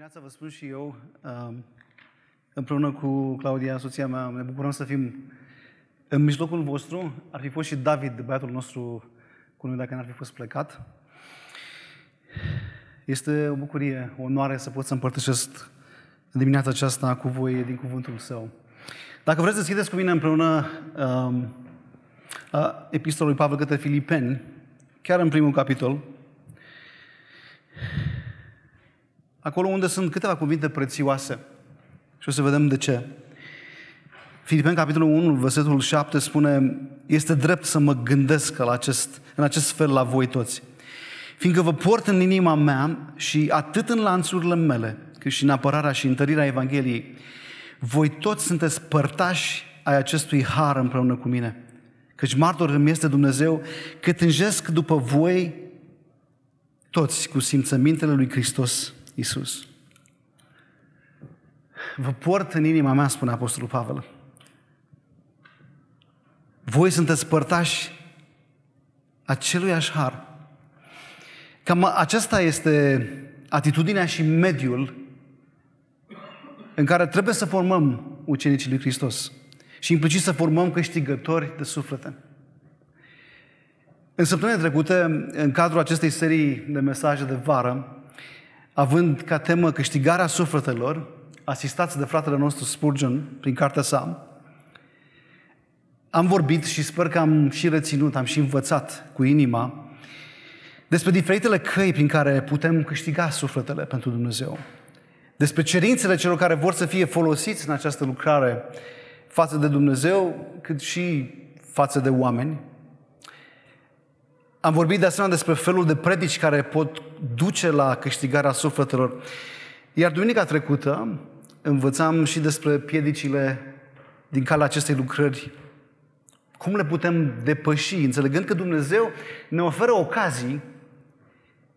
dimineața vă spun și eu, um, împreună cu Claudia, soția mea, ne bucurăm să fim în mijlocul vostru. Ar fi fost și David, băiatul nostru, cu noi dacă n-ar fi fost plecat. Este o bucurie, o onoare să pot să împărtășesc în dimineața aceasta cu voi din cuvântul său. Dacă vreți să deschideți cu mine împreună um, epistolul lui Pavel către Filipeni, chiar în primul capitol, acolo unde sunt câteva cuvinte prețioase. Și o să vedem de ce. Filipeni, capitolul 1, versetul 7 spune Este drept să mă gândesc la acest, în acest fel la voi toți. Fiindcă vă port în inima mea și atât în lanțurile mele, cât și în apărarea și întărirea Evangheliei, voi toți sunteți părtași ai acestui har împreună cu mine. Căci martor îmi este Dumnezeu că tânjesc după voi toți cu simțămintele lui Hristos Isus. Vă port în inima mea, spune Apostolul Pavel. Voi sunteți părtași acelui har. Cam aceasta este atitudinea și mediul în care trebuie să formăm ucenicii lui Hristos și implicit să formăm câștigători de suflete. În săptămâna trecută, în cadrul acestei serii de mesaje de vară, având ca temă câștigarea sufletelor, asistați de fratele nostru Spurgeon prin cartea sa, am vorbit și sper că am și reținut, am și învățat cu inima despre diferitele căi prin care putem câștiga sufletele pentru Dumnezeu. Despre cerințele celor care vor să fie folosiți în această lucrare față de Dumnezeu, cât și față de oameni. Am vorbit de asemenea despre felul de predici care pot duce la câștigarea sufletelor. Iar duminica trecută învățam și despre piedicile din calea acestei lucrări. Cum le putem depăși, înțelegând că Dumnezeu ne oferă ocazii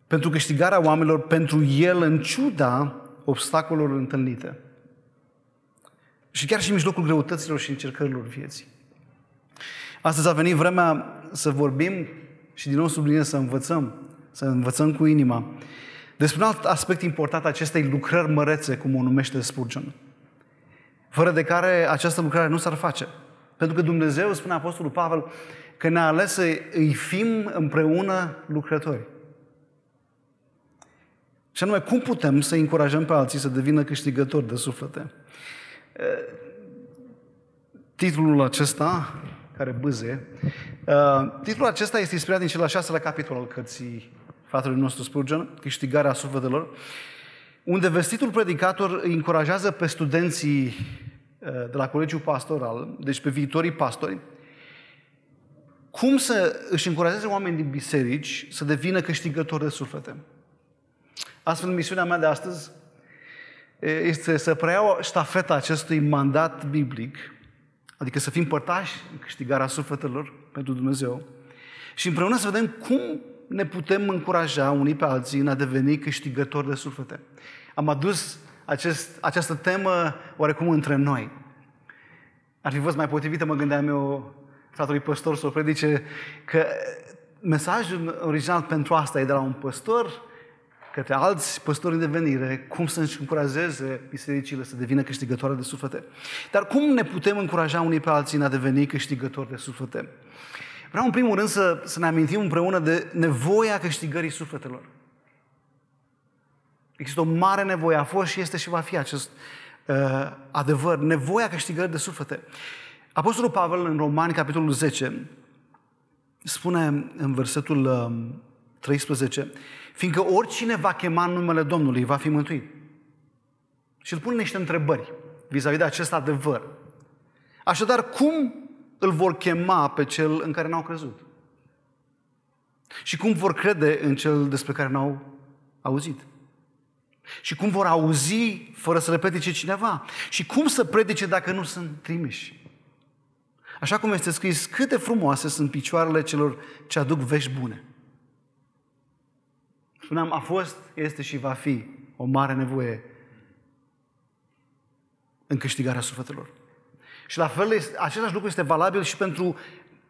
pentru câștigarea oamenilor pentru El în ciuda obstacolelor întâlnite. Și chiar și în mijlocul greutăților și încercărilor vieții. Astăzi a venit vremea să vorbim și din nou subliniez să învățăm, să învățăm cu inima, despre un alt aspect important acestei lucrări mărețe, cum o numește Spurgeon, fără de care această lucrare nu s-ar face. Pentru că Dumnezeu, spune Apostolul Pavel, că ne-a ales să îi fim împreună lucrători. Și anume, cum putem să încurajăm pe alții să devină câștigători de suflete? Titlul acesta care bâze. Uh, titlul acesta este inspirat din cel al șaselea capitol al cărții fratelui nostru Spurgeon, Câștigarea sufletelor, unde vestitul predicator îi încurajează pe studenții uh, de la colegiul pastoral, deci pe viitorii pastori, cum să își încurajeze oameni din biserici să devină câștigători de suflete. Astfel, misiunea mea de astăzi este să preiau ștafeta acestui mandat biblic Adică să fim părtași în câștigarea sufletelor pentru Dumnezeu și împreună să vedem cum ne putem încuraja unii pe alții în a deveni câștigători de suflete. Am adus acest, această temă oarecum între noi. Ar fi fost mai potrivită, mă gândeam eu, fratului păstor să o predice, că mesajul original pentru asta e de la un păstor către alți păstori în devenire, cum să-și încurajeze bisericile să devină câștigătoare de suflete. Dar cum ne putem încuraja unii pe alții în a deveni câștigători de suflete? Vreau în primul rând să, să ne amintim împreună de nevoia câștigării sufletelor. Există o mare nevoie, a fost și este și va fi acest uh, adevăr, nevoia câștigării de suflete. Apostolul Pavel în Romani, capitolul 10, spune în versetul uh, 13, fiindcă oricine va chema numele Domnului va fi mântuit. Și îl pune niște întrebări vis-a-vis de acest adevăr. Așadar, cum îl vor chema pe cel în care n-au crezut? Și cum vor crede în cel despre care n-au auzit? Și cum vor auzi fără să le predice cineva? Și cum să predice dacă nu sunt trimiși? Așa cum este scris, câte frumoase sunt picioarele celor ce aduc vești bune. Spuneam, a fost, este și va fi o mare nevoie în câștigarea sufletelor. Și la fel, același lucru este valabil și pentru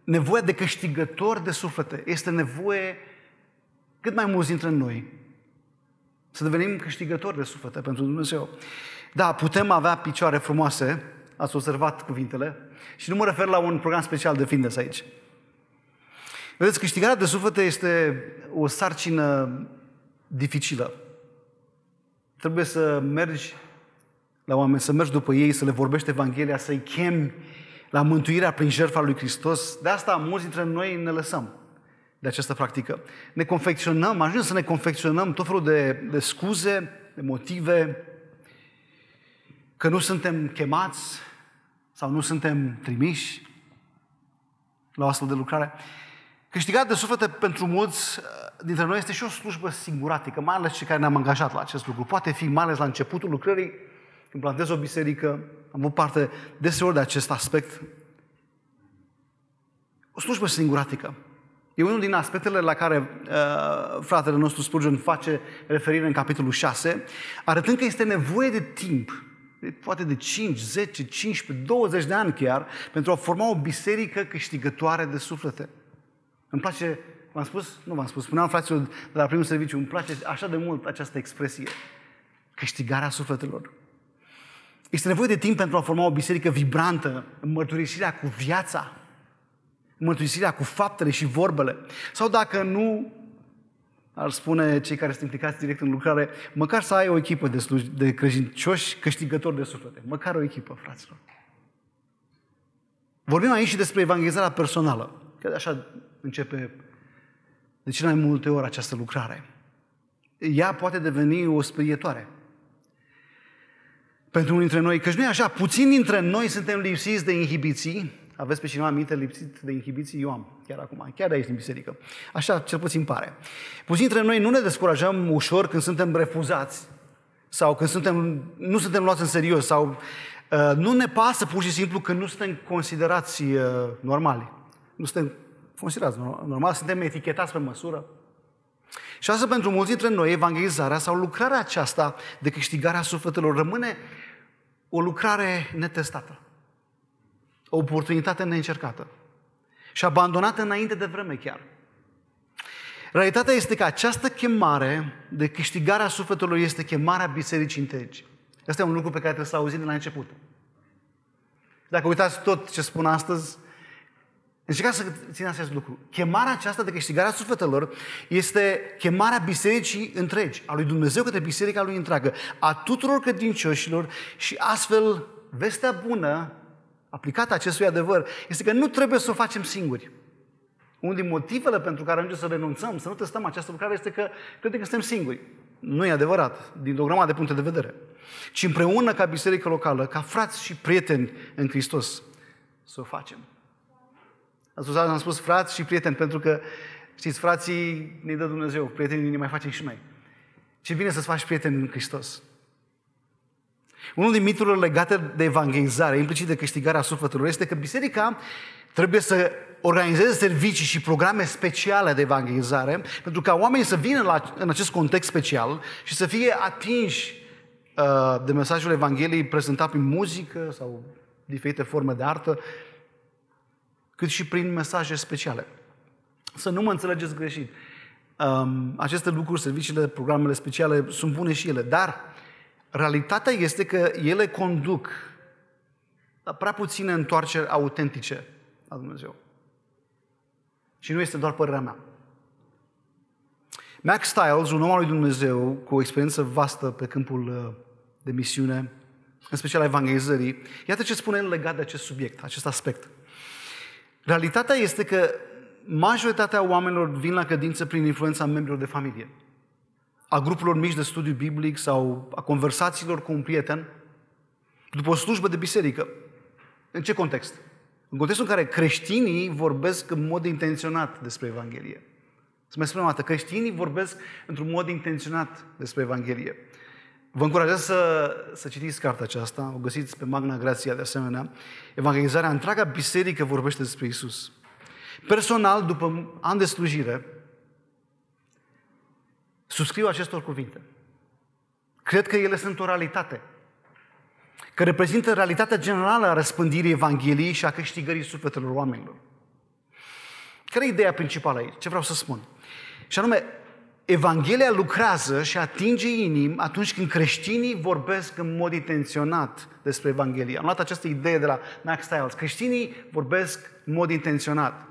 nevoia de câștigător de suflete. Este nevoie cât mai mulți dintre noi Să devenim câștigători de suflete pentru Dumnezeu. Da, putem avea picioare frumoase, ați observat cuvintele, și nu mă refer la un program special de fitness aici. Vedeți, câștigarea de suflete este o sarcină dificilă. Trebuie să mergi la oameni, să mergi după ei, să le vorbești Evanghelia, să-i chemi la mântuirea prin jertfa lui Hristos. De asta mulți dintre noi ne lăsăm de această practică. Ne confecționăm, ajungem să ne confecționăm tot felul de, de scuze, de motive, că nu suntem chemați sau nu suntem trimiși la o astfel de lucrare. Câștigarea de suflete pentru mulți uh, dintre noi este și o slujbă singuratică, mai ales cei care ne-am angajat la acest lucru. Poate fi mai ales la începutul lucrării, când plantez o biserică, am avut parte deseori de acest aspect. O slujbă singuratică. E unul din aspectele la care uh, fratele nostru Spurgeon face referire în capitolul 6, arătând că este nevoie de timp, poate de 5, 10, 15, 20 de ani chiar, pentru a forma o biserică câștigătoare de suflete. Îmi place, v-am spus? Nu v-am spus, spuneam fraților de la primul serviciu, îmi place așa de mult această expresie. Câștigarea sufletelor. Este nevoie de timp pentru a forma o biserică vibrantă, în mărturisirea cu viața, în mărturisirea cu faptele și vorbele. Sau dacă nu, ar spune cei care sunt implicați direct în lucrare, măcar să ai o echipă de, sluj- de credincioși câștigători de suflete. Măcar o echipă, fraților. Vorbim aici și despre evangelizarea personală. Că așa începe de cele mai multe ori această lucrare. Ea poate deveni o sperietoare pentru unii dintre noi, căci nu e așa, puțini dintre noi suntem lipsiți de inhibiții, aveți pe cineva minte lipsit de inhibiții? Eu am, chiar acum, chiar de aici din biserică. Așa cel puțin pare. Puțini dintre noi nu ne descurajăm ușor când suntem refuzați sau când suntem, nu suntem luați în serios sau uh, nu ne pasă pur și simplu că nu suntem considerați uh, normali. Nu suntem considerați normal, suntem etichetați pe măsură. Și asta pentru mulți dintre noi, evangelizarea sau lucrarea aceasta de câștigarea sufletelor rămâne o lucrare netestată, o oportunitate neîncercată și abandonată înainte de vreme chiar. Realitatea este că această chemare de câștigarea sufletelor este chemarea bisericii întregi. Asta e un lucru pe care trebuie să-l auzim de la început. Dacă uitați tot ce spun astăzi, Încercați să țineți acest lucru. Chemarea aceasta de câștigarea sufletelor este chemarea bisericii întregi, a lui Dumnezeu către biserica lui întreagă, a tuturor credincioșilor și astfel vestea bună aplicată acestui adevăr este că nu trebuie să o facem singuri. Unul din motivele pentru care ajungem să renunțăm, să nu testăm această lucrare, este că credem că suntem singuri. Nu e adevărat, din o grămadă de puncte de vedere. Ci împreună ca biserică locală, ca frați și prieteni în Hristos, să o facem. Atunci am spus frați și prieteni, pentru că, știți, frații ne dă Dumnezeu, prietenii ne mai facem și noi. Ce bine să-ți faci prieteni în Hristos. Unul din miturile legate de evangelizare, implicit de câștigarea sufletelor, este că biserica trebuie să organizeze servicii și programe speciale de evangelizare, pentru ca oamenii să vină la, în acest context special și să fie atinși uh, de mesajul Evangheliei prezentat prin muzică sau diferite forme de artă, cât și prin mesaje speciale. Să nu mă înțelegeți greșit. Um, aceste lucruri, serviciile, programele speciale sunt bune și ele, dar realitatea este că ele conduc la prea puține întoarceri autentice la Dumnezeu. Și nu este doar părerea mea. Max Stiles, un om al lui Dumnezeu cu o experiență vastă pe câmpul uh, de misiune, în special a evangelizării, iată ce spune el legat de acest subiect, acest aspect. Realitatea este că majoritatea oamenilor vin la credință prin influența membrilor de familie, a grupurilor mici de studiu biblic sau a conversațiilor cu un prieten, după o slujbă de biserică. În ce context? În contextul în care creștinii vorbesc în mod intenționat despre Evanghelie. Să mai spunem o dată, creștinii vorbesc într-un mod intenționat despre Evanghelie. Vă încurajez să, să citiți cartea aceasta, o găsiți pe Magna Grația de asemenea. Evangelizarea, întreaga biserică vorbește despre Isus. Personal, după ani de slujire, subscriu acestor cuvinte. Cred că ele sunt o realitate, că reprezintă realitatea generală a răspândirii Evangheliei și a câștigării sufletelor oamenilor. Care e ideea principală aici? Ce vreau să spun? Și anume, Evanghelia lucrează și atinge inimi atunci când creștinii vorbesc în mod intenționat despre Evanghelie. Am luat această idee de la Max Stiles. Creștinii vorbesc în mod intenționat.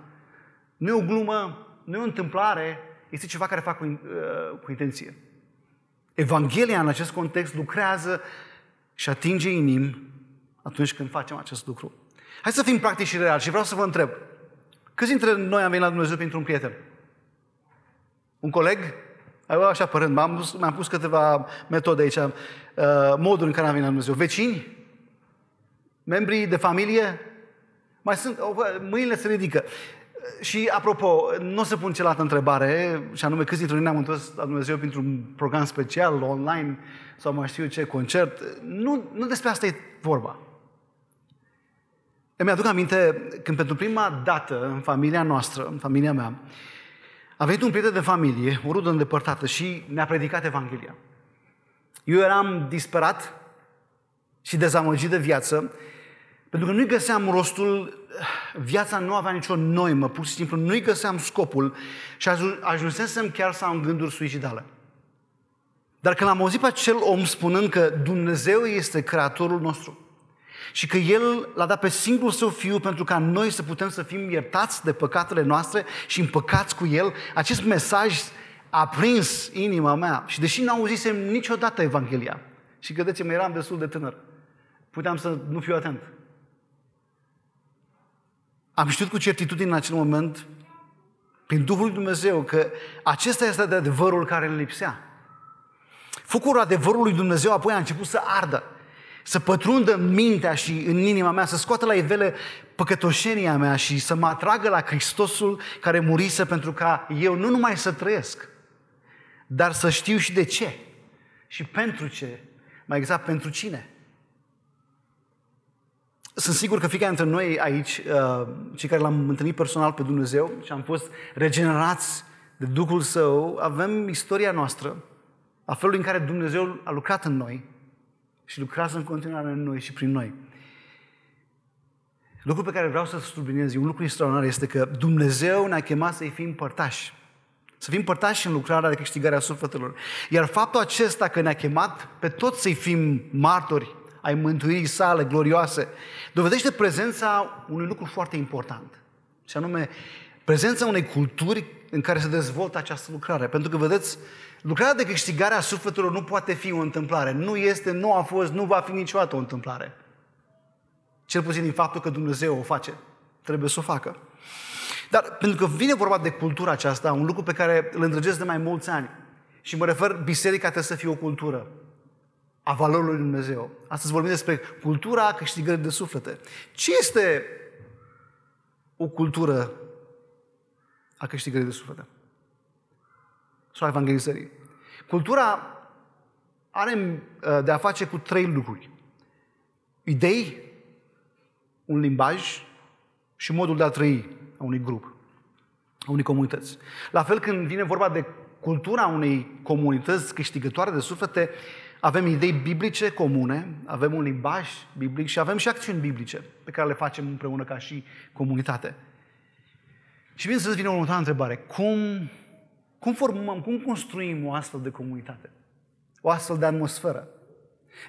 Nu e o glumă, nu e o întâmplare, este ceva care fac cu, uh, cu intenție. Evanghelia în acest context lucrează și atinge inimi atunci când facem acest lucru. Hai să fim practici și reali și vreau să vă întreb. Câți dintre noi am venit la Dumnezeu pentru un prieten? Un coleg? Eu așa părând, m-am pus, m-am pus câteva metode aici, uh, modul în care am venit la Dumnezeu. Vecini? Membrii de familie? Mai sunt, mâinile se ridică. Și apropo, nu o să pun cealaltă întrebare, și anume câți dintre noi ne-am întors la Dumnezeu pentru un program special, online, sau mai știu ce, concert. Nu, nu despre asta e vorba. Îmi aduc aminte când pentru prima dată în familia noastră, în familia mea, a venit un prieten de familie, o rudă îndepărtată și ne-a predicat Evanghelia. Eu eram disperat și dezamăgit de viață, pentru că nu-i găseam rostul, viața nu avea nicio noimă, pur și simplu nu-i găseam scopul și ajunsesem chiar să am gânduri suicidale. Dar când am auzit pe acel om spunând că Dumnezeu este creatorul nostru, și că El l-a dat pe singurul Său Fiu pentru ca noi să putem să fim iertați de păcatele noastre și împăcați cu El. Acest mesaj a prins inima mea și deși nu auzisem niciodată Evanghelia și credeți-mă, eram destul de tânăr, puteam să nu fiu atent. Am știut cu certitudine în acel moment, prin Duhul lui Dumnezeu, că acesta este de adevărul care îl lipsea. Focul adevărului lui Dumnezeu apoi a început să ardă să pătrundă în mintea și în inima mea, să scoată la ivele păcătoșenia mea și să mă atragă la Hristosul care murise pentru ca eu nu numai să trăiesc, dar să știu și de ce și pentru ce, mai exact pentru cine. Sunt sigur că fiecare dintre noi aici, uh, cei care l-am întâlnit personal pe Dumnezeu și am fost regenerați de Duhul Său, avem istoria noastră, a felului în care Dumnezeu a lucrat în noi, și lucrează în continuare în noi și prin noi. Lucrul pe care vreau să subliniez, un lucru extraordinar, este că Dumnezeu ne-a chemat să-i fim părtași. Să fim părtași în lucrarea de câștigare a sufletelor. Iar faptul acesta că ne-a chemat pe toți să-i fim martori ai mântuirii sale glorioase, dovedește prezența unui lucru foarte important. Și anume, prezența unei culturi în care se dezvoltă această lucrare. Pentru că, vedeți, Lucrarea de câștigare a sufletelor nu poate fi o întâmplare. Nu este, nu a fost, nu va fi niciodată o întâmplare. Cel puțin din faptul că Dumnezeu o face. Trebuie să o facă. Dar pentru că vine vorba de cultura aceasta, un lucru pe care îl îndrăgesc de mai mulți ani, și mă refer, biserica trebuie să fie o cultură a valorilor lui Dumnezeu. Astăzi vorbim despre cultura câștigării de suflete. Ce este o cultură a câștigării de suflete? Sau evanghelizării. Cultura are uh, de a face cu trei lucruri. Idei, un limbaj și modul de a trăi a unui grup, a unei comunități. La fel când vine vorba de cultura unei comunități câștigătoare de suflete, avem idei biblice comune, avem un limbaj biblic și avem și acțiuni biblice pe care le facem împreună ca și comunitate. Și vine să-ți vină următoarea întrebare. Cum cum formăm, cum construim o astfel de comunitate? O astfel de atmosferă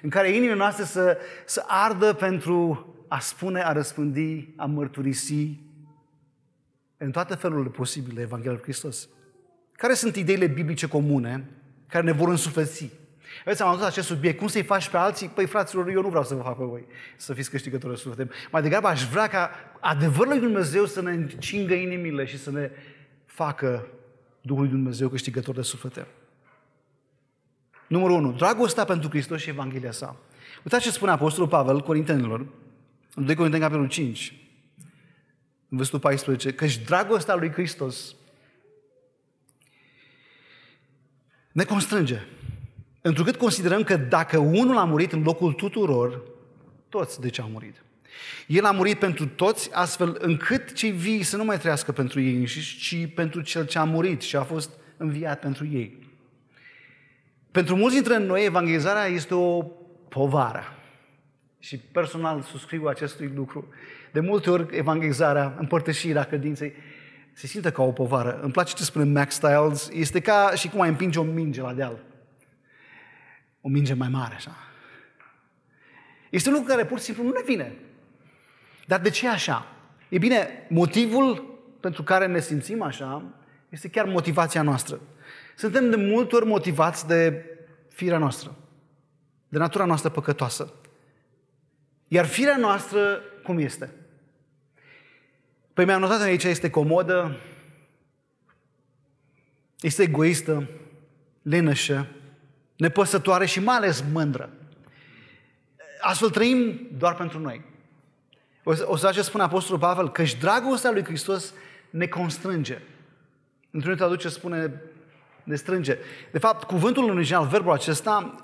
în care inimile noastre să, să ardă pentru a spune, a răspândi, a mărturisi în toate felurile posibile Evanghelia lui Hristos. Care sunt ideile biblice comune care ne vor însufleți? Aveți, am adus acest subiect. Cum să-i faci pe alții? Păi, fraților, eu nu vreau să vă fac pe voi să fiți câștigători de suflete. Mai degrabă aș vrea ca adevărul lui Dumnezeu să ne încingă inimile și să ne facă Duhului Dumnezeu câștigător de suflete. Numărul 1. Dragostea pentru Hristos și Evanghelia sa. Uitați ce spune Apostolul Pavel Corintenilor, în 2 Corinteni, capitolul 5, în versetul 14, căci dragostea lui Hristos ne constrânge. Întrucât considerăm că dacă unul a murit în locul tuturor, toți de ce au murit. El a murit pentru toți, astfel încât cei vii să nu mai trăiască pentru ei înșiși, ci pentru cel ce a murit și a fost înviat pentru ei. Pentru mulți dintre noi, evangelizarea este o povară. Și personal suscriu acestui lucru. De multe ori, evangelizarea, împărtășirea credinței, se simte ca o povară. Îmi place ce spune Max Styles, este ca și cum ai împinge o minge la deal. O minge mai mare, așa. Este un lucru care pur și simplu nu ne vine. Dar de ce așa? E bine, motivul pentru care ne simțim așa este chiar motivația noastră. Suntem de multe ori motivați de firea noastră, de natura noastră păcătoasă. Iar firea noastră, cum este? Păi mi-am notat aici, este comodă, este egoistă, leneșă, nepăsătoare și mai ales mândră. Astfel trăim doar pentru noi. O să ce spune Apostolul Pavel, că și dragostea lui Hristos ne constrânge. Într-un traduce spune ne strânge. De fapt, cuvântul în original, verbul acesta,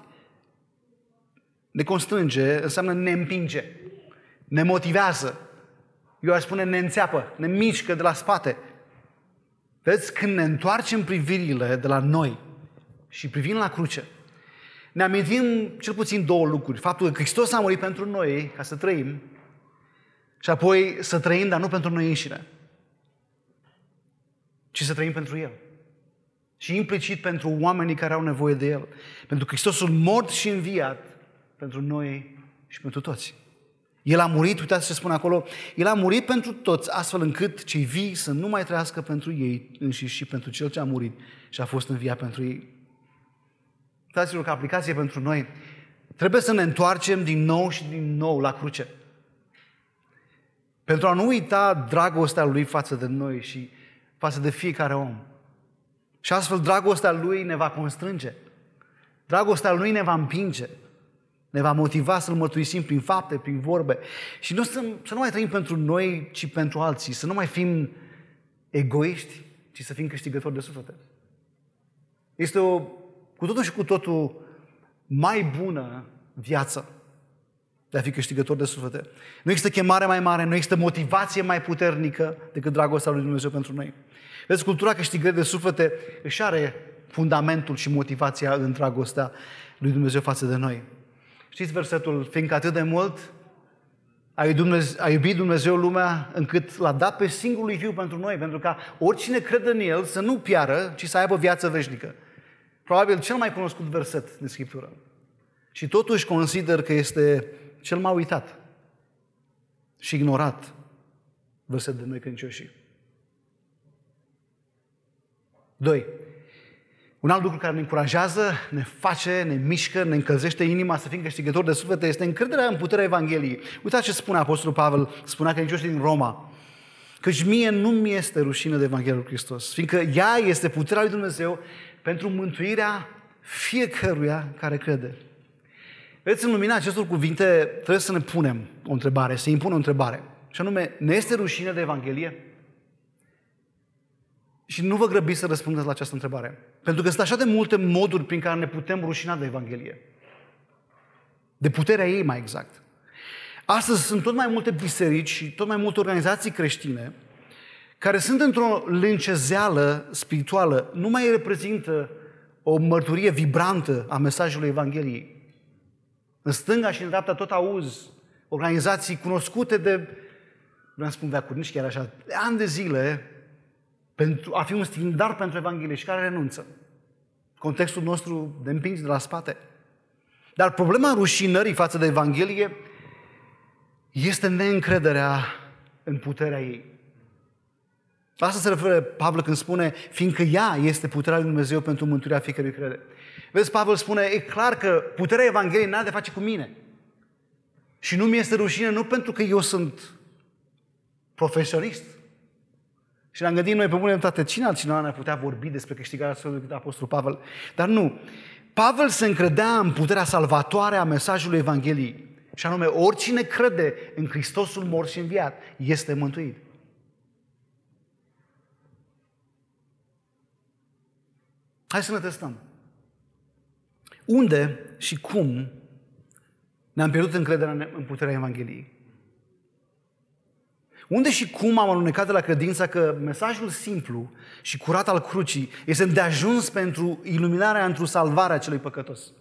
ne constrânge, înseamnă ne împinge, ne motivează. Eu aș spune ne înțeapă, ne mișcă de la spate. Vedeți, când ne întoarcem privirile de la noi și privim la cruce, ne amintim cel puțin două lucruri. Faptul că Hristos a murit pentru noi ca să trăim și apoi să trăim, dar nu pentru noi înșine, ci să trăim pentru El. Și implicit pentru oamenii care au nevoie de El. Pentru Hristosul mort și înviat pentru noi și pentru toți. El a murit, uitați ce spune acolo, El a murit pentru toți, astfel încât cei vii să nu mai trăiască pentru ei înșiși și pentru Cel ce a murit și a fost înviat pentru ei. Fraților, ca aplicație pentru noi, trebuie să ne întoarcem din nou și din nou la cruce. Pentru a nu uita dragostea Lui față de noi și față de fiecare om. Și astfel dragostea Lui ne va constrânge. Dragostea Lui ne va împinge. Ne va motiva să-L mărturisim prin fapte, prin vorbe. Și nu să, să nu mai trăim pentru noi, ci pentru alții. Să nu mai fim egoiști, ci să fim câștigători de suflete. Este o, cu totul și cu totul, mai bună viață de a fi câștigător de suflete. Nu există chemare mai mare, nu există motivație mai puternică decât dragostea lui Dumnezeu pentru noi. Vezi, cultura câștigării de suflete își are fundamentul și motivația în dragostea lui Dumnezeu față de noi. Știți versetul, fiindcă atât de mult a iubit, Dumnezeu, a iubit Dumnezeu lumea încât l-a dat pe singurul fiu pentru noi, pentru ca oricine crede în El să nu piară, ci să aibă viață veșnică. Probabil cel mai cunoscut verset din Scriptură. Și totuși consider că este cel mai uitat și ignorat verset de noi credincioșii. Doi, un alt lucru care ne încurajează, ne face, ne mișcă, ne încălzește inima să fim câștigători de suflete este încrederea în puterea Evangheliei. Uitați ce spune Apostolul Pavel, spunea că din Roma, căci mie nu mi este rușine de Evanghelia lui Hristos, fiindcă ea este puterea lui Dumnezeu pentru mântuirea fiecăruia care crede. Vedeți, în lumina acestor cuvinte trebuie să ne punem o întrebare, să impunem o întrebare. Și anume, ne este rușine de Evanghelie? Și nu vă grăbiți să răspundeți la această întrebare. Pentru că sunt așa de multe moduri prin care ne putem rușina de Evanghelie. De puterea ei, mai exact. Astăzi sunt tot mai multe biserici și tot mai multe organizații creștine care sunt într-o lâncezeală spirituală, nu mai reprezintă o mărturie vibrantă a mesajului Evangheliei. În stânga și în dreapta tot auzi organizații cunoscute de, vreau să spun veacuri, chiar așa, de ani de zile, pentru a fi un standard pentru Evanghelie și care renunță. Contextul nostru de împingi de la spate. Dar problema rușinării față de Evanghelie este neîncrederea în puterea ei. asta se referă Pavel când spune, fiindcă ea este puterea lui Dumnezeu pentru mântuirea fiecărui crede. Vezi, Pavel spune, e clar că puterea Evangheliei n-a de face cu mine. Și nu mi este rușine nu pentru că eu sunt profesionist, și ne-am gândit noi pe bună toate, cine altcineva ne putea vorbi despre câștigarea Sfântului decât Apostolul Pavel? Dar nu. Pavel se încredea în puterea salvatoare a mesajului Evangheliei. Și anume, oricine crede în Hristosul mort și înviat este mântuit. Hai să ne testăm. Unde și cum ne-am pierdut încrederea în puterea Evangheliei? Unde și cum am alunecat de la credința că mesajul simplu și curat al crucii este de ajuns pentru iluminarea într-o salvare a celui păcătos?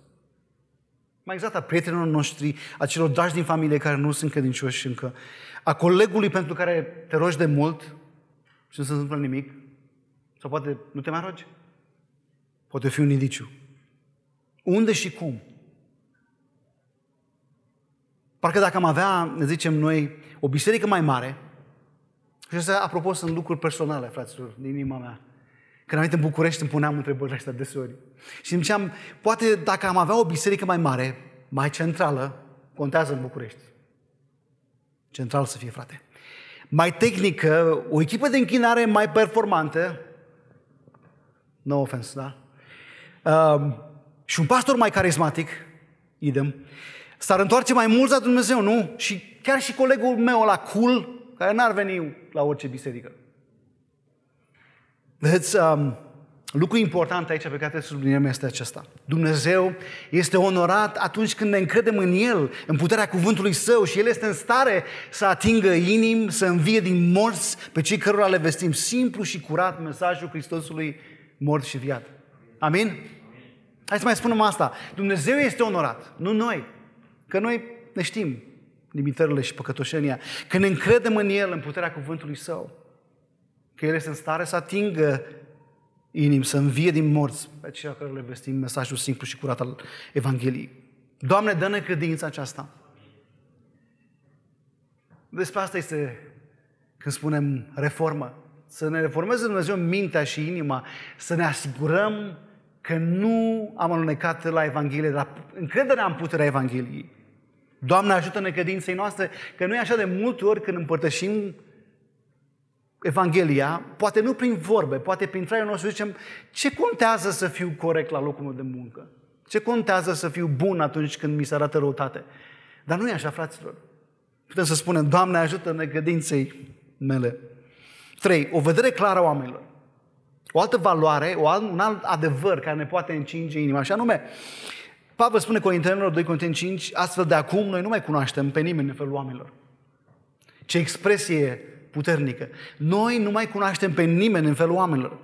Mai exact a prietenilor noștri, a celor dragi din familie care nu sunt credincioși încă, a colegului pentru care te rogi de mult, și nu se întâmplă nimic, sau poate nu te mai rogi. Poate fi un indiciu. Unde și cum? Parcă dacă am avea, ne zicem noi, o biserică mai mare, și asta, apropo, sunt lucruri personale, fraților, din inima mea. Când am venit în București, îmi puneam întrebările astea deseori. Și îmi ziceam, poate dacă am avea o biserică mai mare, mai centrală, contează în București. Central să fie, frate. Mai tehnică, o echipă de închinare mai performantă, no offense, da? Uh, și un pastor mai carismatic, idem, s-ar întoarce mai mult la Dumnezeu, nu? Și chiar și colegul meu la cool, care n-ar veni la orice biserică. Vedeți, um, lucru important aici pe care trebuie să subliniem este acesta. Dumnezeu este onorat atunci când ne încredem în El, în puterea cuvântului Său și El este în stare să atingă inim, să învie din morți pe cei cărora le vestim simplu și curat mesajul Hristosului mort și viat. Amin? Hai să mai spunem asta. Dumnezeu este onorat, nu noi. Că noi ne știm limitările și păcătoșenia. Că ne încredem în El, în puterea cuvântului Său. Că El este în stare să atingă inim, să învie din morți pe aceia care le vestim mesajul simplu și curat al Evangheliei. Doamne, dă-ne credința aceasta. Despre asta este când spunem reformă. Să ne reformeze Dumnezeu mintea și inima, să ne asigurăm că nu am alunecat la Evanghelie, dar încrederea în puterea Evangheliei. Doamne, ajută-ne credinței noastre, că nu e așa de multe ori când împărtășim Evanghelia, poate nu prin vorbe, poate prin traiul nostru zicem, ce contează să fiu corect la locul meu de muncă? Ce contează să fiu bun atunci când mi se arată răutate? Dar nu e așa, fraților. Putem să spunem, Doamne, ajută-ne credinței mele. Trei, o vedere clară a oamenilor. O altă valoare, un alt adevăr care ne poate încinge inima, și anume, Pavel spune Corintenilor 2 Corinteni 5, astfel de acum noi nu mai cunoaștem pe nimeni în felul oamenilor. Ce expresie puternică. Noi nu mai cunoaștem pe nimeni în felul oamenilor.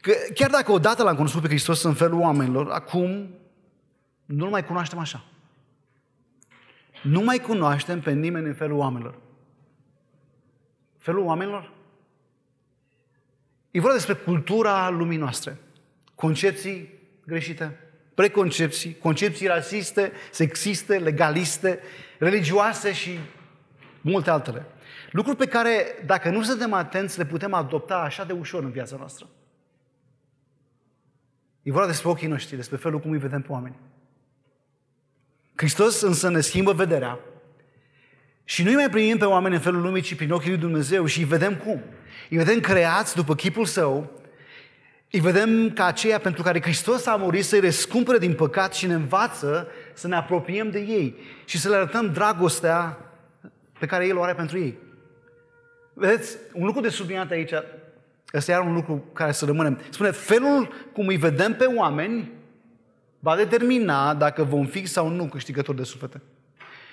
Că chiar dacă odată l-am cunoscut pe Hristos în felul oamenilor, acum nu-L mai cunoaștem așa. Nu mai cunoaștem pe nimeni în felul oamenilor. Felul oamenilor? E vorba despre cultura lumii noastre. Concepții greșite, preconcepții, concepții rasiste, sexiste, legaliste, religioase și multe altele. Lucruri pe care, dacă nu suntem atenți, le putem adopta așa de ușor în viața noastră. E vorba despre ochii noștri, despre felul cum îi vedem pe oameni. Hristos însă ne schimbă vederea și nu îi mai primim pe oameni în felul lumii, ci prin ochii lui Dumnezeu și îi vedem cum. Îi vedem creați după chipul său, îi vedem ca aceia pentru care Hristos a murit să-i răscumpere din păcat și ne învață să ne apropiem de ei și să le arătăm dragostea pe care El o are pentru ei. Vedeți, un lucru de subliniat aici, ăsta e un lucru care să rămânem. Spune, felul cum îi vedem pe oameni va determina dacă vom fi sau nu câștigători de suflete.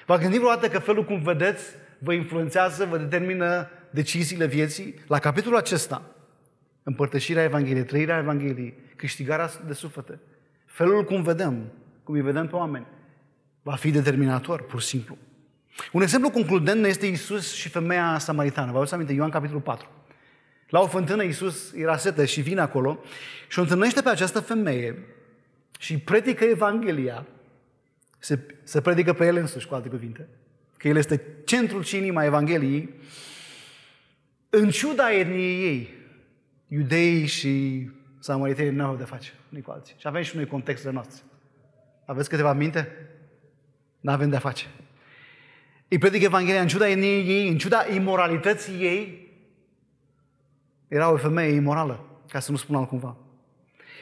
V-a gândit vreodată că felul cum vedeți vă influențează, vă determină deciziile vieții? La capitolul acesta, împărtășirea Evangheliei, trăirea Evangheliei, câștigarea de suflete, felul cum vedem, cum îi vedem pe oameni, va fi determinator, pur și simplu. Un exemplu concludent este Isus și femeia samaritană. Vă aduceți aminte, Ioan capitolul 4. La o fântână Isus era sete și vine acolo și o întâlnește pe această femeie și predică Evanghelia. Se, se predică pe el însuși, cu alte cuvinte. Că el este centrul și inima Evangheliei. În ciuda etniei ei, iudeii și samaritenii nu au de face unii cu alții. Și avem și noi contextele noastre. Aveți câteva minte? Nu avem de-a face. Îi predică Evanghelia în ciuda ei, în ciuda imoralității ei, era o femeie imorală, ca să nu spun altcumva.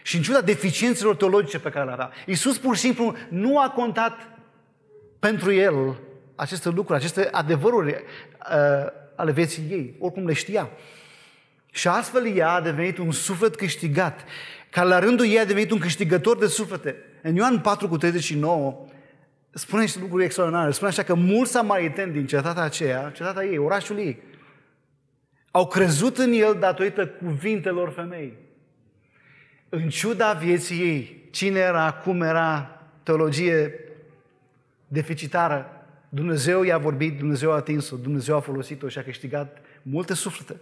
Și în ciuda deficiențelor teologice pe care le avea, Iisus pur și simplu nu a contat pentru el aceste lucruri, aceste adevăruri uh, ale vieții ei. Oricum le știa. Și astfel ea a devenit un suflet câștigat, care la rândul ei a devenit un câștigător de suflete. În Ioan 4 cu 39 spune niște lucruri extraordinare. Spune așa că mulți samariteni din cetatea aceea, cetatea ei, orașul ei, au crezut în el datorită cuvintelor femei. În ciuda vieții ei, cine era, cum era, teologie deficitară, Dumnezeu i-a vorbit, Dumnezeu a atins-o, Dumnezeu a folosit-o și a câștigat multe suflete.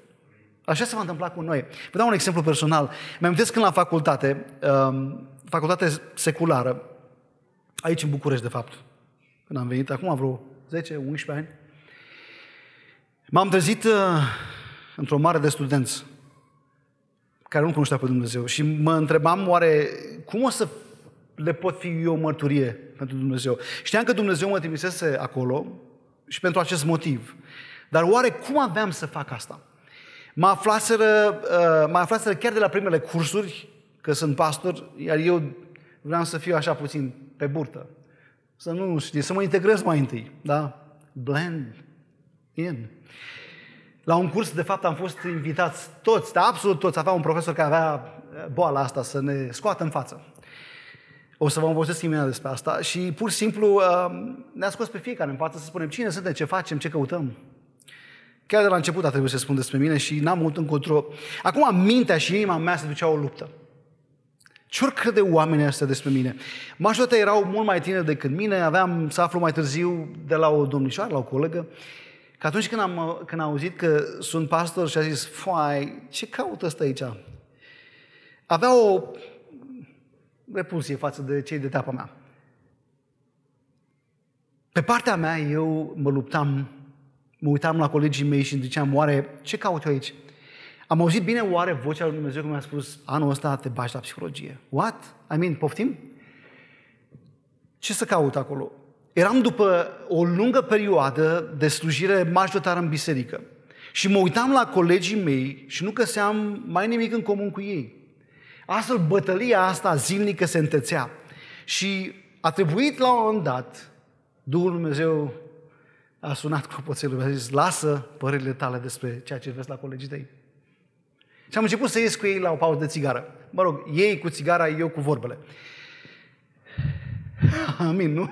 Așa se va întâmpla cu noi. Vă dau un exemplu personal. Mi-am când la facultate, um, facultate seculară, aici în București, de fapt, când am venit, acum vreo 10-11 ani, m-am trezit uh, într-o mare de studenți care nu cunoștea pe Dumnezeu și mă întrebam oare cum o să le pot fi eu mărturie pentru Dumnezeu. Știam că Dumnezeu mă trimisese acolo și pentru acest motiv. Dar oare cum aveam să fac asta? Mă aflaseră, uh, mă aflaseră chiar de la primele cursuri, că sunt pastor, iar eu vreau să fiu așa puțin pe burtă. Să nu știi, să mă integrez mai întâi, da? Blend in. La un curs, de fapt, am fost invitați toți, da, absolut toți. Avea un profesor care avea boala asta să ne scoată în față. O să vă învățesc imediat despre asta și pur și simplu uh, ne-a scos pe fiecare în față să spunem cine suntem, ce facem, ce căutăm. Chiar de la început a trebuit să spun despre mine și n-am mult încotro. Acum mintea și inima mea se duceau o luptă. Ce ori crede oamenii ăștia despre mine? Majoritatea erau mult mai tineri decât mine, aveam să aflu mai târziu de la o domnișoară, la o colegă, că atunci când am, când am auzit că sunt pastor și a zis, foai, ce caută ăsta aici? Avea o repulsie față de cei de teapa mea. Pe partea mea, eu mă luptam, mă uitam la colegii mei și îmi ziceam, oare ce caut eu aici? Am auzit bine oare vocea lui Dumnezeu cum mi-a spus, anul ăsta te bagi la psihologie. What? I mean, poftim? Ce să caut acolo? Eram după o lungă perioadă de slujire majoritară în biserică. Și mă uitam la colegii mei și nu găseam mai nimic în comun cu ei. Astfel, bătălia asta zilnică se întețea. Și a trebuit la un moment dat, Duhul Dumnezeu a sunat clopoțelul, a zis, lasă părerile tale despre ceea ce vezi la colegii tăi. Și am început să ies cu ei la o pauză de țigară. Mă rog, ei cu țigara, eu cu vorbele. Amin, nu?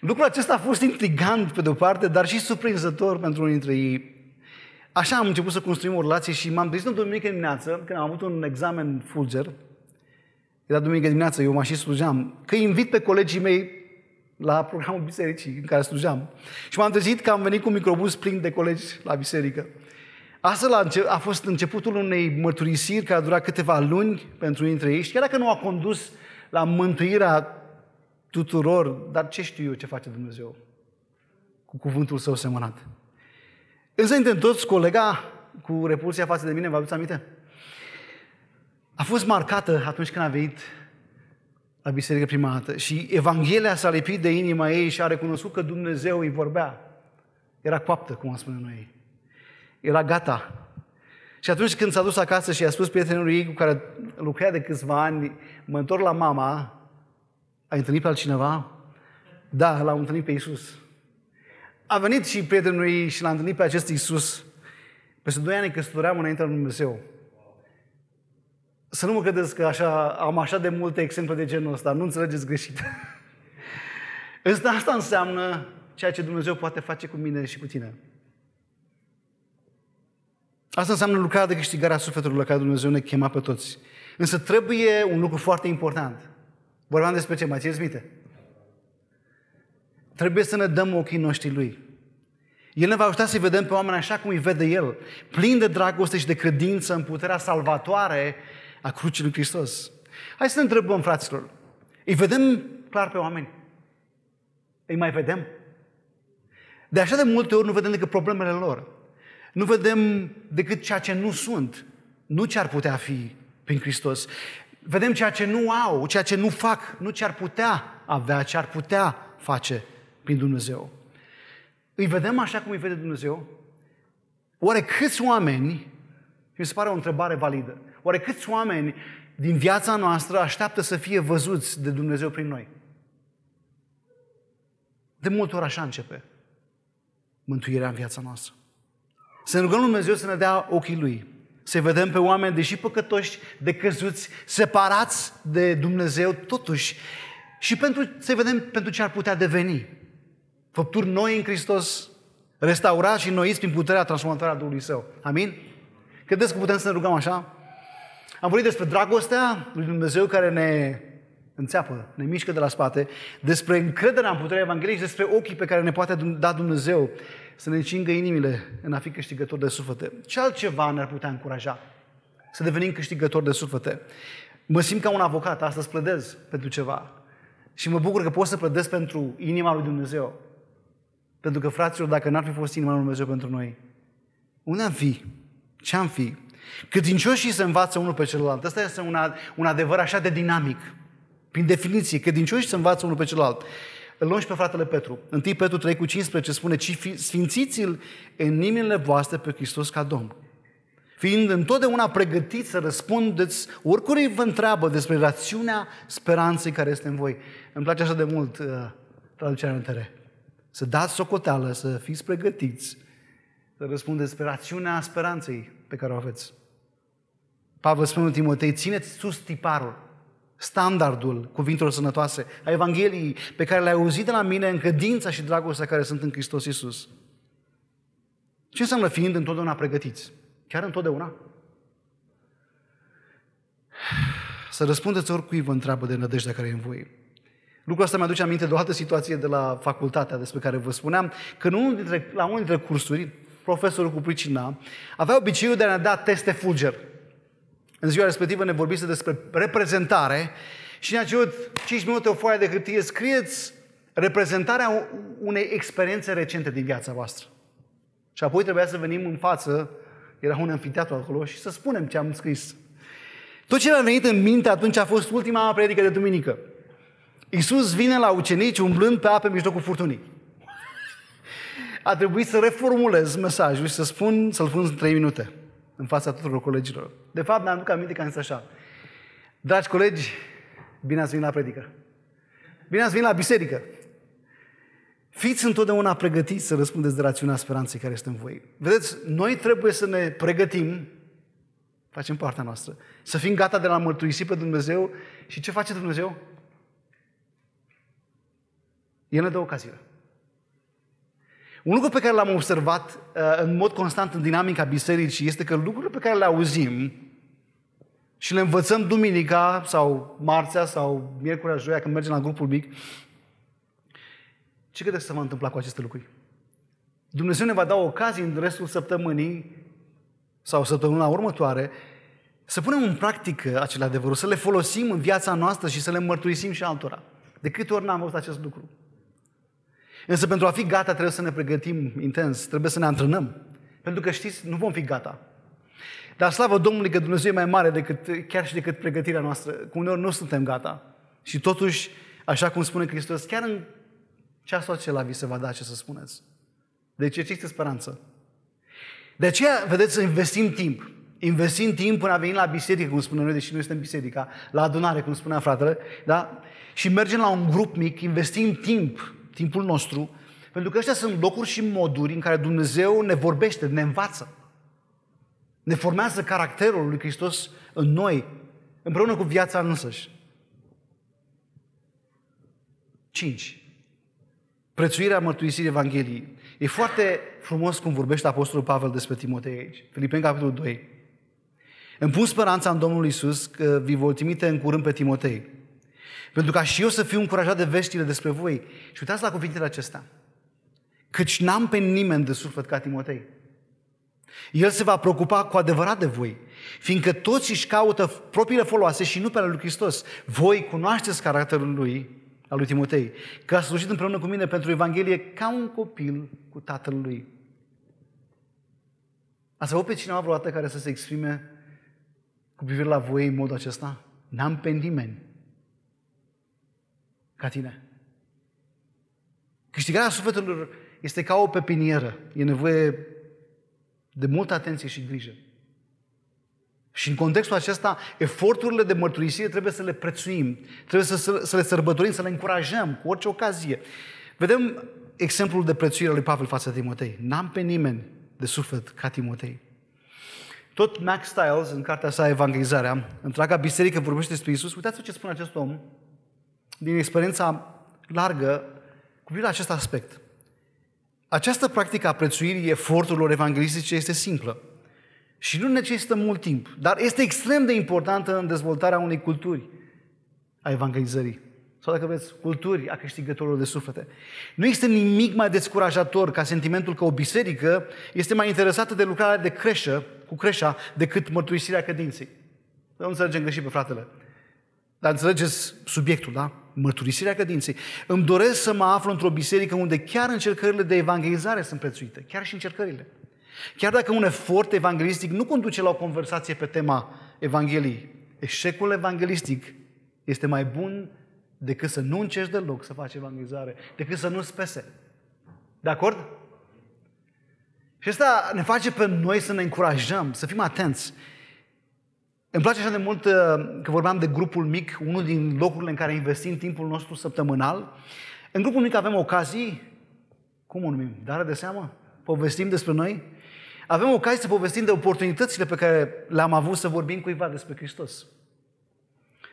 Lucrul acesta a fost intrigant pe de-o parte, dar și surprinzător pentru unii dintre ei. Așa am început să construim o relație și m-am trezit în duminică dimineață, când am avut un examen fulger, era duminică dimineață, eu mă și slujeam, că invit pe colegii mei la programul bisericii în care slujeam. Și m-am trezit că am venit cu un microbus plin de colegi la biserică. Asta a fost începutul unei mărturisiri care a durat câteva luni pentru unii dintre ei și chiar dacă nu a condus la mântuirea tuturor, dar ce știu eu ce face Dumnezeu cu cuvântul său semănat? Însă suntem toți colega cu repulsia față de mine, vă aduți aminte? A fost marcată atunci când a venit la biserică prima dată și Evanghelia s-a lipit de inima ei și a recunoscut că Dumnezeu îi vorbea. Era coaptă, cum am spune noi. Era gata. Și atunci când s-a dus acasă și a spus prietenului ei cu care lucrea de câțiva ani, mă întorc la mama, ai întâlnit pe altcineva? Da, l-am întâlnit pe Isus. A venit și prietenul ei și l-a întâlnit pe acest Isus. Peste doi ani căsătoream înaintea lui Dumnezeu. Să nu mă credeți că așa, am așa de multe exemple de genul ăsta, nu înțelegeți greșit. Însă asta înseamnă ceea ce Dumnezeu poate face cu mine și cu tine. Asta înseamnă lucrarea de câștigare a sufletului la care Dumnezeu ne chema pe toți. Însă trebuie un lucru foarte important. Vorbeam despre ce? Mai țineți minte? Trebuie să ne dăm ochii noștri Lui. El ne va ajuta să-i vedem pe oameni așa cum îi vede El, plin de dragoste și de credință în puterea salvatoare a crucii lui Hristos. Hai să ne întrebăm, fraților. Îi vedem clar pe oameni? Îi mai vedem? De așa de multe ori nu vedem decât problemele lor. Nu vedem decât ceea ce nu sunt, nu ce ar putea fi prin Hristos. Vedem ceea ce nu au, ceea ce nu fac, nu ce ar putea avea, ce ar putea face prin Dumnezeu. Îi vedem așa cum îi vede Dumnezeu? Oare câți oameni, mi se pare o întrebare validă, oare câți oameni din viața noastră așteaptă să fie văzuți de Dumnezeu prin noi? De multe ori așa începe mântuirea în viața noastră. Să ne rugăm Dumnezeu să ne dea ochii Lui. Să vedem pe oameni, deși păcătoși, decăzuți, separați de Dumnezeu, totuși, și pentru, să vedem pentru ce ar putea deveni. Făpturi noi în Hristos, restaurați și noiți prin puterea transformatoare a Duhului Său. Amin? Credeți că putem să ne rugăm așa? Am vorbit despre dragostea lui Dumnezeu care ne înțeapă, ne mișcă de la spate, despre încrederea în puterea Evangheliei și despre ochii pe care ne poate da Dumnezeu să ne încingă inimile în a fi câștigători de suflete. Ce altceva ne-ar putea încuraja să devenim câștigători de suflete? Mă simt ca un avocat, astăzi plădez pentru ceva. Și mă bucur că pot să plădesc pentru inima lui Dumnezeu. Pentru că, fraților, dacă n-ar fi fost inima lui Dumnezeu pentru noi, unde am fi? Ce am fi? Credincioșii se învață unul pe celălalt. Asta este un, un adevăr așa de dinamic. Prin definiție, credincioșii se învață unul pe celălalt. Îl luăm și pe fratele Petru. 1 Petru 3 cu 15 spune, ci sfințiți-l în inimile voastre pe Hristos ca Domn. Fiind întotdeauna pregătiți să răspundeți oricărui vă întreabă despre rațiunea speranței care este în voi. Îmi place așa de mult uh, traducerea în tere. Să dați socoteală, să fiți pregătiți să răspundeți despre rațiunea speranței pe care o aveți. Pavel spune în Timotei, țineți sus tiparul standardul cuvintelor sănătoase, a Evangheliei pe care le-ai auzit de la mine în credința și dragostea care sunt în Hristos Iisus. Ce înseamnă fiind întotdeauna pregătiți? Chiar întotdeauna? Să răspundeți oricui vă întreabă de nădejdea care e în voi. Lucrul ăsta mi-aduce aminte de o altă situație de la facultatea despre care vă spuneam, că în unul dintre, la unul dintre cursuri, profesorul cu pricina, avea obiceiul de a ne da teste fulger. În ziua respectivă ne vorbise despre reprezentare și ne-a cerut 5 minute o foaie de hârtie, scrieți reprezentarea unei experiențe recente din viața voastră. Și apoi trebuia să venim în față, era un anfiteatru acolo, și să spunem ce am scris. Tot ce a venit în minte atunci a fost ultima predică de duminică. Iisus vine la ucenici umblând pe ape în mijlocul furtunii. A trebuit să reformulez mesajul și să spun, să-l spun în trei minute în fața tuturor colegilor. De fapt, mi-am duc aminte că am zis așa. Dragi colegi, bine ați venit la predică. Bine ați venit la biserică. Fiți întotdeauna pregătiți să răspundeți de rațiunea speranței care este în voi. Vedeți, noi trebuie să ne pregătim, facem partea noastră, să fim gata de la mărturisi pe Dumnezeu și ce face Dumnezeu? El ne dă ocazia. Un lucru pe care l-am observat uh, în mod constant în dinamica bisericii este că lucrurile pe care le auzim și le învățăm duminica sau marțea sau miercurea, joia când mergem la grupul mic, ce credeți că se va întâmpla cu aceste lucruri? Dumnezeu ne va da ocazii în restul săptămânii sau săptămâna următoare să punem în practică acele adevăruri, să le folosim în viața noastră și să le mărturisim și altora. De câte ori n-am văzut acest lucru? Însă pentru a fi gata trebuie să ne pregătim intens, trebuie să ne antrenăm. Pentru că știți, nu vom fi gata. Dar slavă Domnului că Dumnezeu e mai mare decât, chiar și decât pregătirea noastră. Cu uneori nu suntem gata. Și totuși, așa cum spune Hristos, chiar în ceasul acela vi se va da ce să spuneți. Deci există speranță. De aceea, vedeți, să investim timp. Investim timp până a venit la biserică, cum spunem noi, deși noi suntem biserica, la adunare, cum spunea fratele, da? Și mergem la un grup mic, investim timp timpul nostru, pentru că ăștia sunt locuri și moduri în care Dumnezeu ne vorbește, ne învață. Ne formează caracterul lui Hristos în noi, împreună cu viața însăși. 5. Prețuirea mărturisirii Evangheliei. E foarte frumos cum vorbește Apostolul Pavel despre Timotei aici. Filipeni, capitolul 2. Îmi pun speranța în Domnul Isus că vi voi trimite în curând pe Timotei, pentru ca și eu să fiu încurajat de veștile despre voi. Și uitați la cuvintele acestea. Căci n-am pe nimeni de suflet ca Timotei. El se va preocupa cu adevărat de voi, fiindcă toți își caută propriile foloase și nu pe ale lui Hristos. Voi cunoașteți caracterul lui, al lui Timotei, că a slujit împreună cu mine pentru Evanghelie ca un copil cu tatăl lui. Ați avut pe cineva vreodată care să se exprime cu privire la voi în modul acesta? N-am pe nimeni ca tine. Câștigarea sufletelor este ca o pepinieră. E nevoie de multă atenție și grijă. Și în contextul acesta, eforturile de mărturisire trebuie să le prețuim, trebuie să, să, să le sărbătorim, să le încurajăm cu orice ocazie. Vedem exemplul de prețuire lui Pavel față de Timotei. N-am pe nimeni de suflet ca Timotei. Tot Max Stiles, în cartea sa Evangelizarea, întreaga biserică vorbește despre Isus. Uitați ce spune acest om din experiența largă cu privire la acest aspect. Această practică a prețuirii eforturilor evanghelistice este simplă și nu necesită mult timp, dar este extrem de importantă în dezvoltarea unei culturi. a evangelizării. Sau dacă vreți, culturi a câștigătorilor de suflete. Nu există nimic mai descurajator ca sentimentul că o biserică este mai interesată de lucrarea de creșă, cu creșa, decât mărturisirea credinței. Nu înțelegem greșit pe fratele. Dar înțelegeți subiectul, da? Mărturisirea credinței. Îmi doresc să mă aflu într-o biserică unde chiar încercările de evangelizare sunt prețuite. Chiar și încercările. Chiar dacă un efort evanghelistic nu conduce la o conversație pe tema Evangheliei, eșecul evanghelistic este mai bun decât să nu încerci deloc să faci evangelizare, decât să nu spese. De acord? Și asta ne face pe noi să ne încurajăm, să fim atenți. Îmi place așa de mult uh, că vorbeam de grupul mic, unul din locurile în care investim timpul nostru săptămânal. În grupul mic avem ocazii, cum o numim, dare de seamă? Povestim despre noi? Avem ocazii să povestim de oportunitățile pe care le-am avut să vorbim cuiva despre Hristos.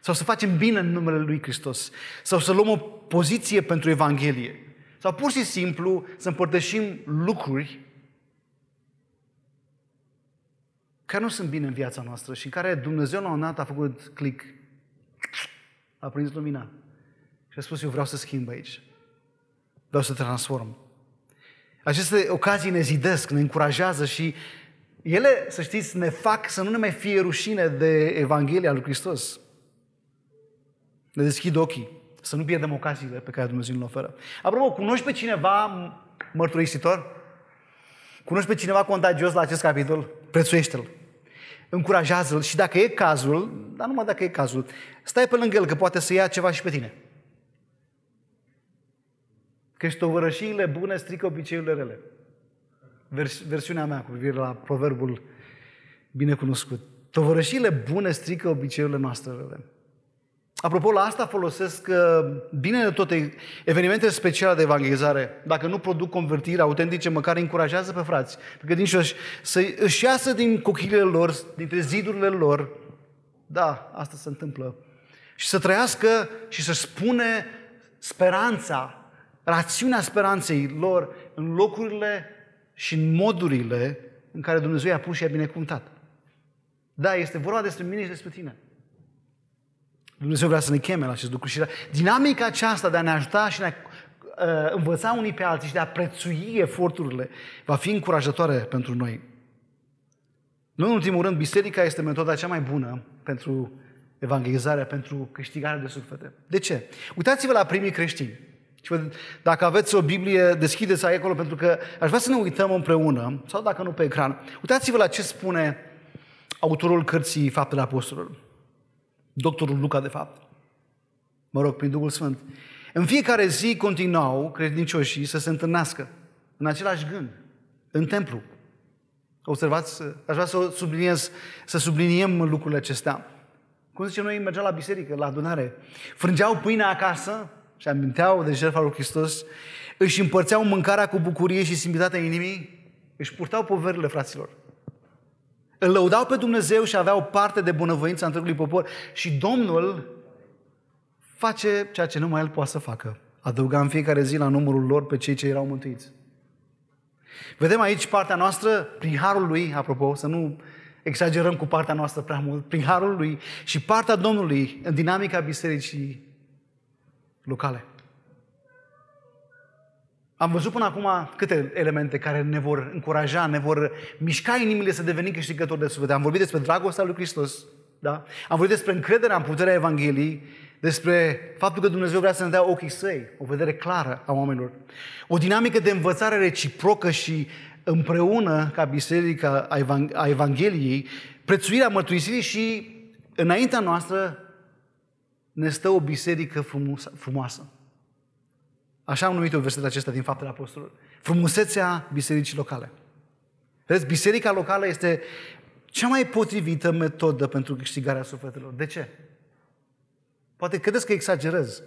Sau să facem bine în numele Lui Hristos. Sau să luăm o poziție pentru Evanghelie. Sau pur și simplu să împărtășim lucruri care nu sunt bine în viața noastră și în care Dumnezeu la un dat a făcut click, a prins lumina și a spus, eu vreau să schimb aici. Vreau să transform. Aceste ocazii ne zidesc, ne încurajează și ele, să știți, ne fac să nu ne mai fie rușine de Evanghelia lui Hristos. Ne deschid ochii, să nu pierdem ocaziile pe care Dumnezeu ne oferă. Apropo, cunoști pe cineva mărturisitor? Cunoști pe cineva contagios la acest capitol? Prețuiește-l încurajează-l și dacă e cazul, dar numai dacă e cazul, stai pe lângă el că poate să ia ceva și pe tine. Că tovărășiile bune strică obiceiurile rele. Vers- versiunea mea cu privire la proverbul binecunoscut. Tovărășiile bune strică obiceiurile noastre rele. Apropo, la asta folosesc uh, bine de toate evenimentele speciale de evangelizare. Dacă nu produc convertiri autentice, măcar încurajează pe frați. Pentru că să își iasă din cochilele lor, dintre zidurile lor. Da, asta se întâmplă. Și să trăiască și să spune speranța, rațiunea speranței lor în locurile și în modurile în care Dumnezeu i-a pus și i-a binecuvântat. Da, este vorba despre mine și despre tine. Dumnezeu vrea să ne cheme la acest lucru și dinamica aceasta de a ne ajuta și de a uh, învăța unii pe alții și de a prețui eforturile va fi încurajatoare pentru noi. Nu în ultimul rând, biserica este metoda cea mai bună pentru evangelizarea, pentru câștigarea de suflete. De ce? Uitați-vă la primii creștini. Și dacă aveți o Biblie, deschideți acolo, pentru că aș vrea să ne uităm împreună, sau dacă nu pe ecran, uitați-vă la ce spune autorul cărții Faptele Apostolilor doctorul Luca, de fapt. Mă rog, prin Duhul Sfânt. În fiecare zi continuau credincioșii să se întâlnească în același gând, în templu. Observați, aș vrea să subliniez, să subliniem lucrurile acestea. Cum zice noi, mergeau la biserică, la adunare. Frângeau pâinea acasă și aminteau de jertfa lui Hristos, își împărțeau mâncarea cu bucurie și simplitatea inimii, își purtau poverile fraților. Îl lăudau pe Dumnezeu și aveau parte de bunăvoința întregului popor. Și Domnul face ceea ce numai El poate să facă. Adăuga în fiecare zi la numărul lor pe cei ce erau mântuiți. Vedem aici partea noastră, prin harul lui, apropo, să nu exagerăm cu partea noastră prea mult, prin harul lui și partea Domnului în dinamica bisericii locale. Am văzut până acum câte elemente care ne vor încuraja, ne vor mișca inimile să devenim câștigători de suflet. Am vorbit despre dragostea lui Hristos, da? Am vorbit despre încrederea în puterea Evangheliei, despre faptul că Dumnezeu vrea să ne dea ochii săi, o vedere clară a oamenilor. O dinamică de învățare reciprocă și împreună ca biserica a Evangheliei, prețuirea mărturisirii și înaintea noastră ne stă o biserică frumoasă. Așa am numit-o versetul acesta din Faptele Apostolului. Frumusețea bisericii locale. Vedeți, biserica locală este cea mai potrivită metodă pentru câștigarea sufletelor. De ce? Poate credeți că exagerez.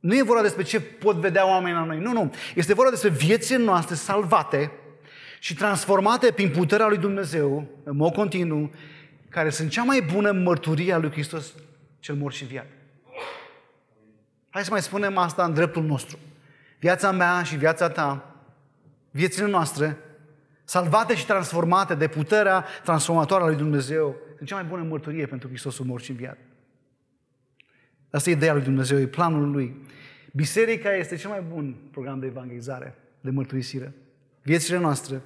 Nu e vorba despre ce pot vedea oamenii la noi. Nu, nu. Este vorba despre viețile noastre salvate și transformate prin puterea lui Dumnezeu, în mod continuu, care sunt cea mai bună mărturie a lui Hristos cel mor și viat. Hai să mai spunem asta în dreptul nostru viața mea și viața ta, viețile noastre, salvate și transformate de puterea transformatoare a lui Dumnezeu, sunt cea mai bună mărturie pentru Hristosul mor și înviat. Asta e ideea lui Dumnezeu, e planul lui. Biserica este cel mai bun program de evangelizare, de mărturisire. Viețile noastre.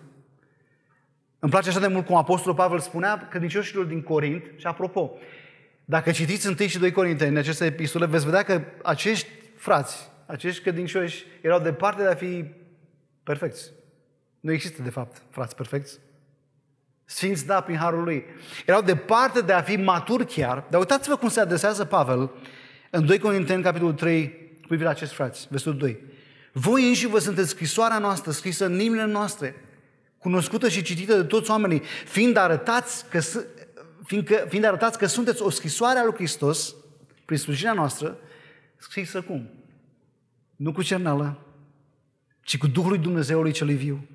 Îmi place așa de mult cum Apostolul Pavel spunea credincioșilor din Corint, și apropo, dacă citiți 1 și 2 Corinteni în aceste epistole, veți vedea că acești frați, acești credincioși, erau departe de a fi perfecți. Nu există, de fapt, frați perfecți. Sfinți, da, prin harul lui. Erau departe de a fi maturi chiar, dar uitați-vă cum se adresează Pavel în 2 Corinteni, capitolul 3, cu privire la acești frați, versetul 2. Voi înși vă sunteți scrisoarea noastră, scrisă în inimile noastre, cunoscută și citită de toți oamenii, fiind arătați că, fiindcă, fiind arătați că sunteți o scrisoare a lui Hristos, prin slujirea noastră, scrisă cum? Nu cu cerneală, ci cu Duhul lui Dumnezeului celui viu.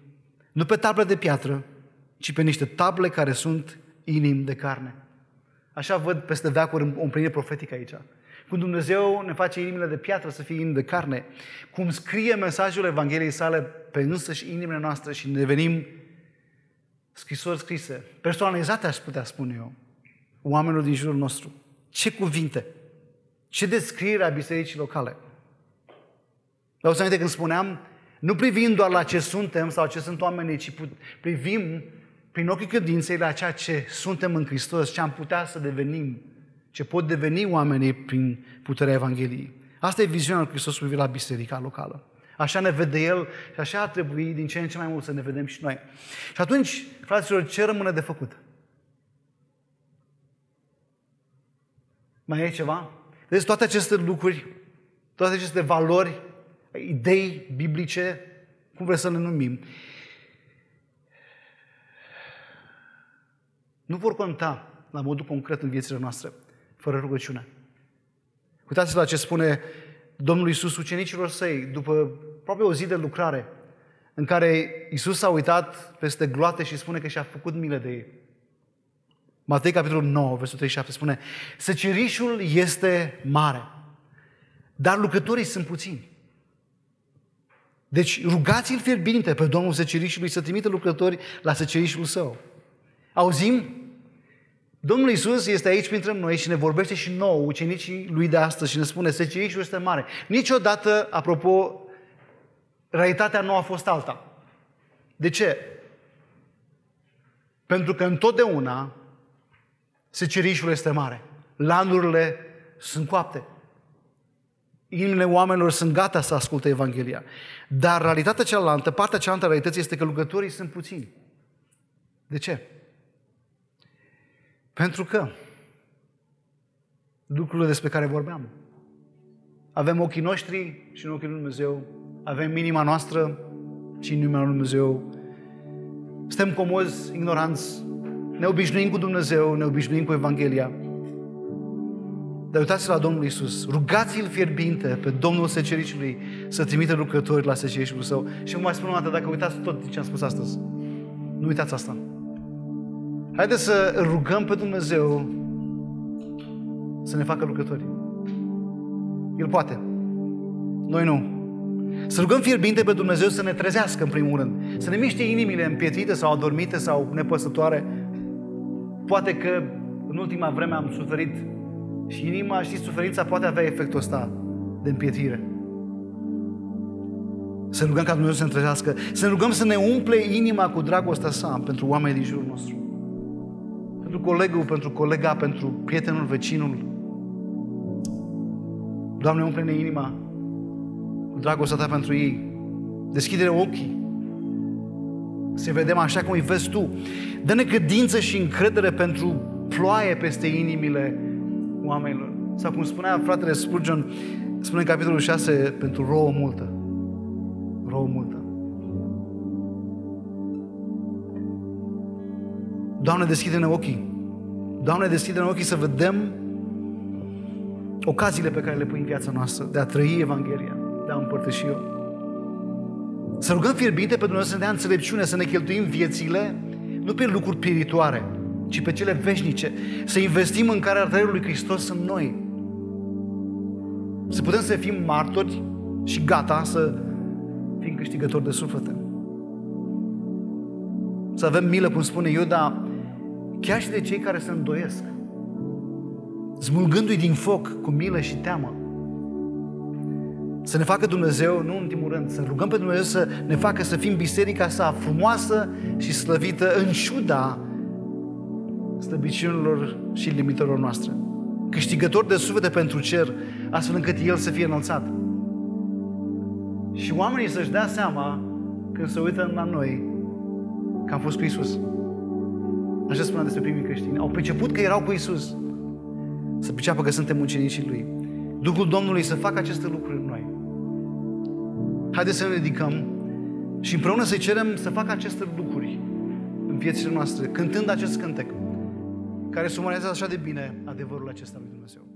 Nu pe table de piatră, ci pe niște table care sunt inimi de carne. Așa văd peste veacuri o împlinire profetică aici. Cum Dumnezeu ne face inimile de piatră să fie inimi de carne, cum scrie mesajul Evangheliei sale pe însăși inimile noastre și ne devenim scrisori scrise, personalizate aș putea spune eu, oamenilor din jurul nostru. Ce cuvinte, ce descriere a bisericii locale. Vă să aminte când spuneam, nu privim doar la ce suntem sau ce sunt oamenii, ci privim prin ochii credinței la ceea ce suntem în Hristos, ce am putea să devenim, ce pot deveni oamenii prin puterea Evangheliei. Asta e viziunea lui Hristos cu la biserica locală. Așa ne vede El și așa ar trebui din ce în ce mai mult să ne vedem și noi. Și atunci, fraților, ce rămâne de făcut? Mai e ceva? Vedeți, toate aceste lucruri, toate aceste valori, idei biblice, cum vreți să le numim, nu vor conta la modul concret în viețile noastre, fără rugăciune. Uitați-vă la ce spune Domnul Iisus ucenicilor săi, după aproape o zi de lucrare, în care Iisus s-a uitat peste gloate și spune că și-a făcut milă de ei. Matei, capitolul 9, versetul 37, spune Săcerișul este mare, dar lucrătorii sunt puțini. Deci rugați-l fierbinte pe Domnul Săcerișului să trimită lucrători la săcerișul său. Auzim? Domnul Isus este aici printre noi și ne vorbește și nouă, ucenicii lui de astăzi, și ne spune, săcerișul este mare. Niciodată, apropo, realitatea nu a fost alta. De ce? Pentru că întotdeauna secerișul este mare. Lanurile sunt coapte. Inimile oamenilor sunt gata să asculte Evanghelia. Dar realitatea cealaltă, partea cealaltă a realității este că lucrătorii sunt puțini. De ce? Pentru că lucrurile despre care vorbeam. Avem ochii noștri și în ochii lui Dumnezeu. Avem inima noastră și în inima lui Dumnezeu. Suntem comozi, ignoranți. Ne obișnuim cu Dumnezeu, ne obișnuim cu Evanghelia. Dar uitați la Domnul Isus. Rugați-l fierbinte pe Domnul Secericiului să trimită lucrători la secericiul său. Și vă mai spun o dată, dacă uitați tot ce am spus astăzi, nu uitați asta. Haideți să rugăm pe Dumnezeu să ne facă lucrători. El poate. Noi nu. Să rugăm fierbinte pe Dumnezeu să ne trezească în primul rând. Să ne miște inimile împietrite sau adormite sau nepăsătoare. Poate că în ultima vreme am suferit și inima, știți, suferința poate avea efectul ăsta de împietrire. Să rugăm ca Dumnezeu să ne trezească. Să ne rugăm să ne umple inima cu dragostea sa pentru oamenii din jurul nostru pentru colegul, pentru colega, pentru prietenul, vecinul. Doamne, umple-ne inima cu dragostea Ta pentru ei. Deschide ochii să vedem așa cum îi vezi Tu. Dă-ne credință și încredere pentru ploaie peste inimile oamenilor. Sau cum spunea fratele Spurgeon, spune în capitolul 6, pentru rouă multă. Rouă multă. Doamne, deschide-ne ochii. Doamne, deschide-ne ochii să vedem ocaziile pe care le pui în viața noastră de a trăi Evanghelia, de a împărtăși eu. Să rugăm fierbinte pe Dumnezeu să ne dea înțelepciune, să ne cheltuim viețile nu pe lucruri piritoare, ci pe cele veșnice. Să investim în care trăirii lui Hristos în noi. Să putem să fim martori și gata să fim câștigători de suflete. Să avem milă, cum spune Iuda, chiar și de cei care se îndoiesc. smulgându-i din foc cu milă și teamă. Să ne facă Dumnezeu, nu în ultimul rând, să rugăm pe Dumnezeu să ne facă să fim biserica sa frumoasă și slăvită în ciuda slăbiciunilor și limitărilor noastre. Câștigător de suflete pentru cer, astfel încât El să fie înălțat. Și oamenii să-și dea seama când se uită la noi că am fost cu Isus. Așa spunea despre primii creștini. Au priceput că erau cu Isus. Să priceapă că suntem ucenicii Lui. Duhul Domnului să facă aceste lucruri în noi. Haideți să ne ridicăm și împreună să cerem să facă aceste lucruri în viețile noastre, cântând acest cântec care sumanează așa de bine adevărul acesta lui Dumnezeu.